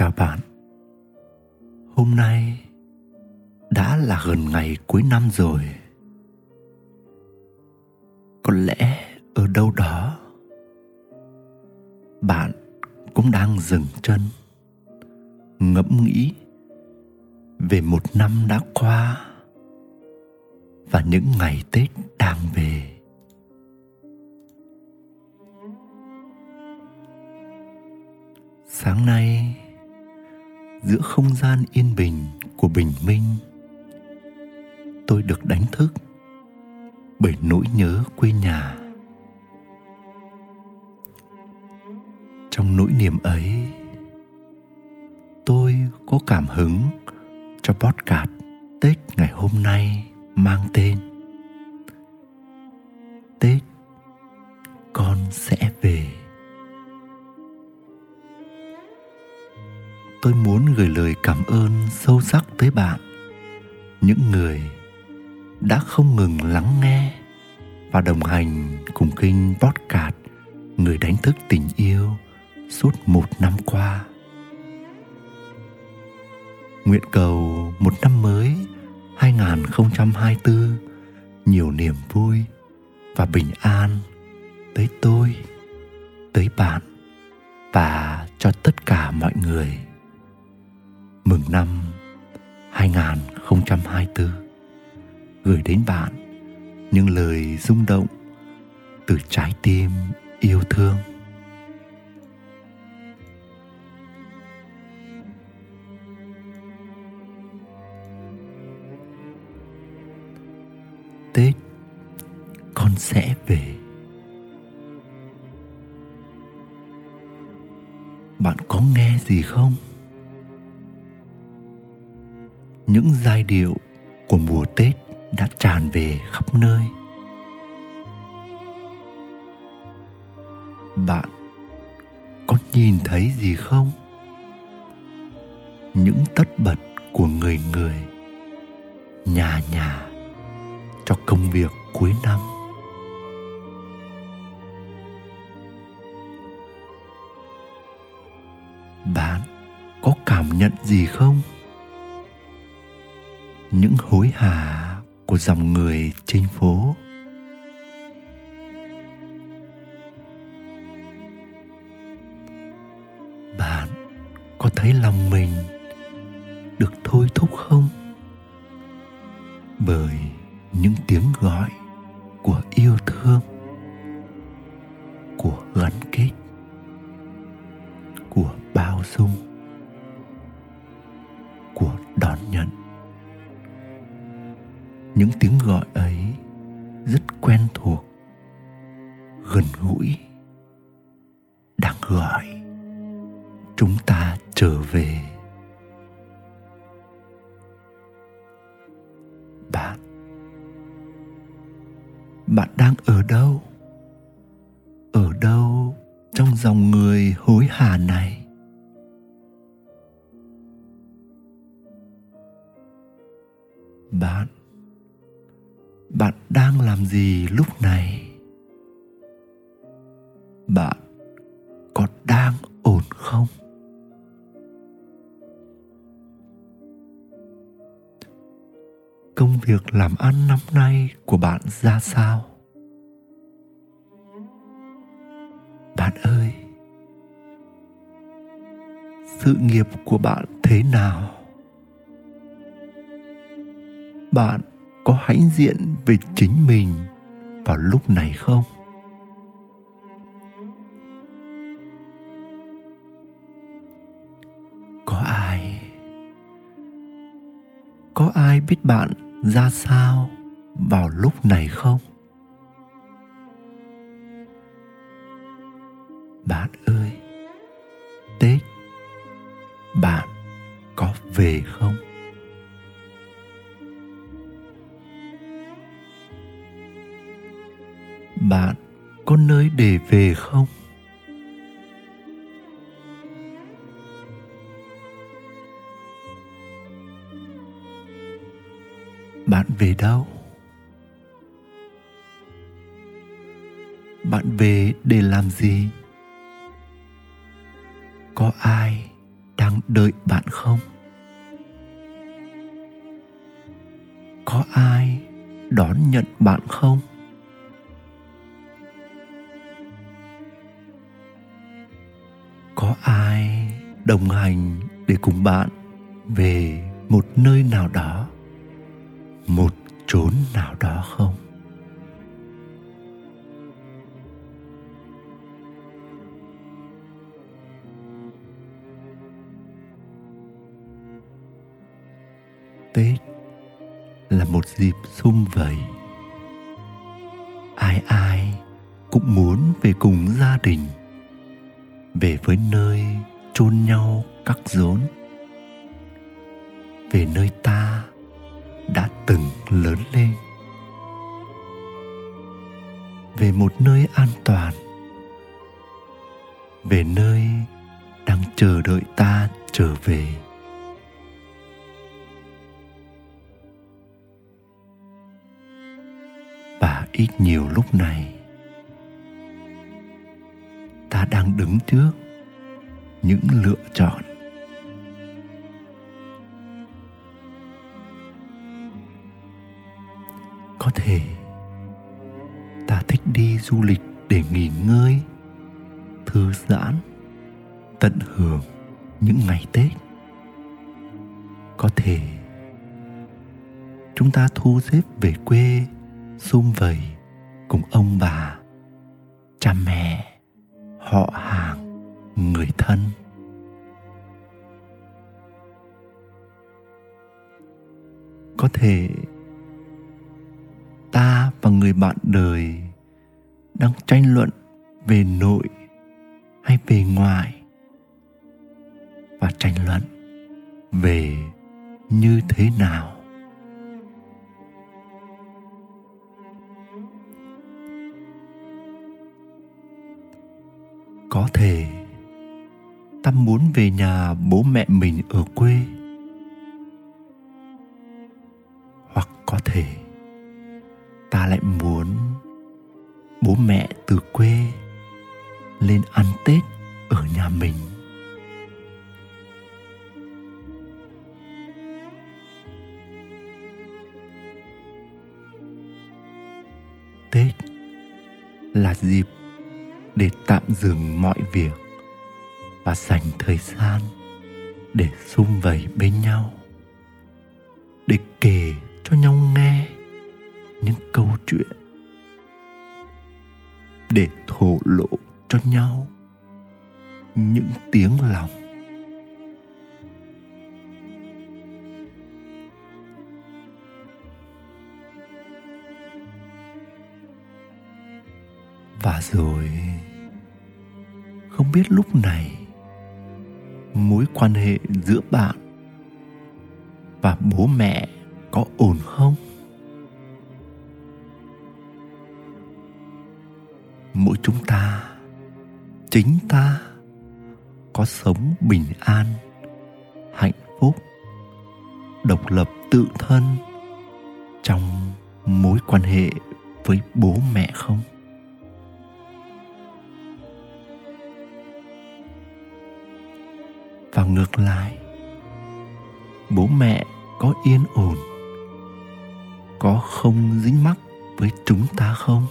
chào bạn. Hôm nay đã là gần ngày cuối năm rồi. Có lẽ ở đâu đó, bạn cũng đang dừng chân, ngẫm nghĩ về một năm đã qua và những ngày tết đang về. Sáng nay giữa không gian yên bình của bình minh. Tôi được đánh thức bởi nỗi nhớ quê nhà. Trong nỗi niềm ấy, tôi có cảm hứng cho podcast tết ngày hôm nay mang tên tết con sẽ tôi muốn gửi lời cảm ơn sâu sắc tới bạn. Những người đã không ngừng lắng nghe và đồng hành cùng kênh podcast người đánh thức tình yêu suốt một năm qua. Nguyện cầu một năm mới 2024 nhiều niềm vui và bình an tới tôi, tới bạn và cho tất cả mọi người mừng năm 2024 gửi đến bạn những lời rung động từ trái tim yêu thương. Tết những giai điệu của mùa tết đã tràn về khắp nơi. Bạn có nhìn thấy gì không? Những tất bật của người người nhà nhà cho công việc cuối năm. Bạn có cảm nhận gì không? Những hối hả của dòng người trên phố. Bạn có thấy lòng mình được thôi thúc không? Bởi những tiếng gọi của yêu thương, của gắn kết, của bao dung. Những tiếng gọi ấy rất quen thuộc, gần gũi đang gọi chúng ta trở về. Bạn bạn đang ở đâu? Ở đâu trong dòng người hối hả này? Làm gì lúc này? Bạn có đang ổn không? Công việc làm ăn năm nay của bạn ra sao? Bạn ơi, sự nghiệp của bạn thế nào? Bạn có hãnh diện về chính mình vào lúc này không? Có ai? Có ai biết bạn ra sao vào lúc này không? Bạn ơi, tết, bạn có về không? Có nơi để về không? Bạn về đâu? Bạn về để làm gì? Có ai đang đợi bạn không? Có ai đón nhận bạn không? Đồng hành để cùng bạn về một nơi nào đó, một chốn nào đó không? Tết là một dịp sum vầy. Ai ai cũng muốn về cùng gia đình, về với nơi chôn nhau cắt rốn. Về nơi ta đã từng lớn lên. Về một nơi an toàn. Về nơi đang chờ đợi ta trở về. Và ít nhiều lúc này, ta đang đứng trước những lựa chọn. Có thể ta thích đi du lịch để nghỉ ngơi, thư giãn, tận hưởng những ngày tết. Có thể chúng ta thu xếp về quê sum vầy cùng ông bà, cha mẹ, họ hàng. Có thể. Tâm muốn về nhà bố mẹ mình ở quê. Hoặc có thể, ta lại muốn bố mẹ từ quê lên ăn tết ở nhà mình. Tết là dịp để tạm dừng mọi việc và dành thời gian để sum vầy bên nhau, để kể cho nhau nghe những câu chuyện, để thổ lộ cho nhau những tiếng lòng. Và rồi không biết lúc này mối quan hệ giữa bạn và bố mẹ có ổn không? Mỗi chúng ta, chính ta có sống bình an, hạnh phúc, độc lập tự thân trong mối quan hệ với bố mẹ không? Ngược lại. Bố mẹ có yên ổn, có không dính mắc với chúng ta không?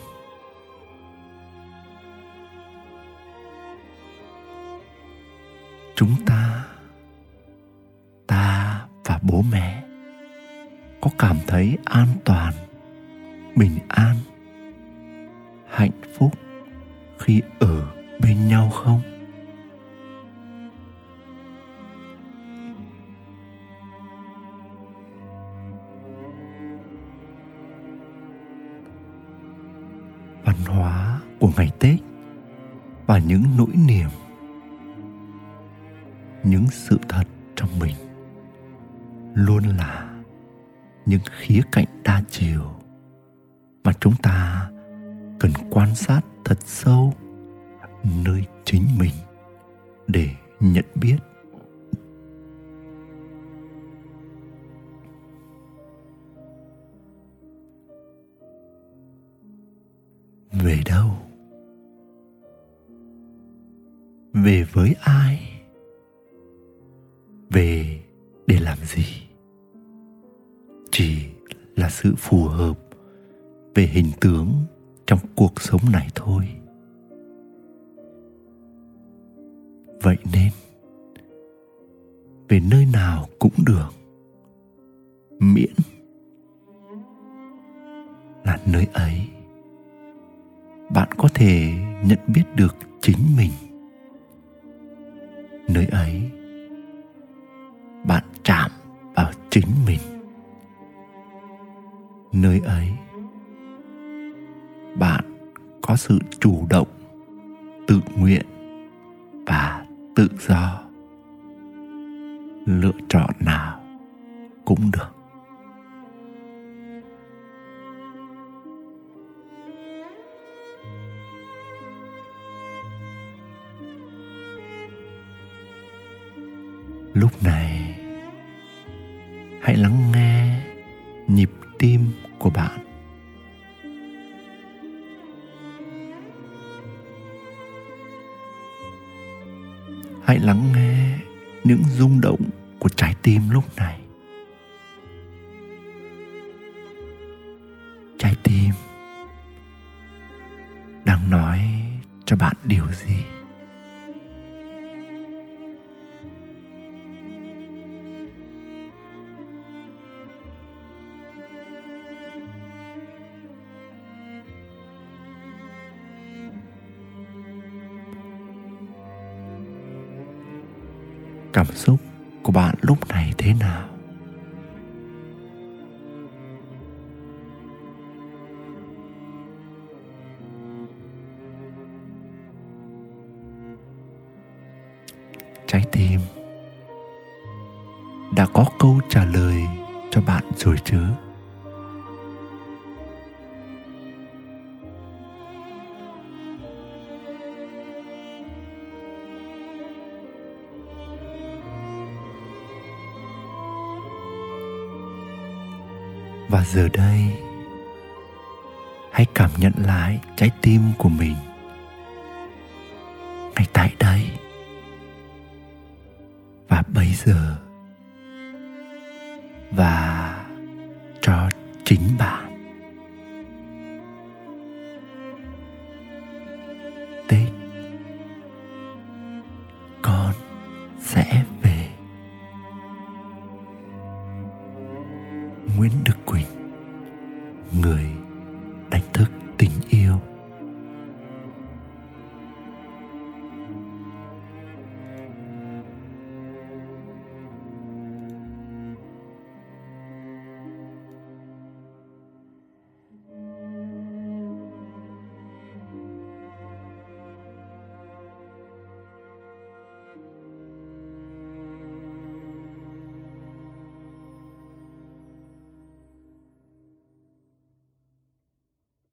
Chúng ta ta và bố mẹ có cảm thấy an toàn, bình an, hạnh phúc khi ở bên nhau không? Của ngày tết và những nỗi niềm, những sự thật trong mình luôn là những khía cạnh đa chiều mà chúng ta cần quan sát thật sâu nơi chính mình để nhận biết. Về đâu? Về với ai? Về để làm gì? Chỉ là sự phù hợp về hình tướng trong cuộc sống này thôi. Vậy nên, về nơi nào cũng được, miễn là nơi ấy, bạn có thể nhận biết được chính mình nơi ấy. Bạn chạm vào chính mình. Nơi ấy, bạn có sự chủ động, tự nguyện và tự do. Lựa chọn nào cũng được. Lúc này, hãy lắng nghe nhịp tim của bạn. Hãy lắng nghe những rung động của trái tim lúc này. Trái tim đang nói cho bạn điều gì? Cảm xúc của bạn lúc này thế nào? Trái tim đã có câu trả lời cho bạn rồi chứ? Và giờ đây, hãy cảm nhận lại trái tim của mình. Ngay tại đây. Và bây giờ. Và cho chính bạn.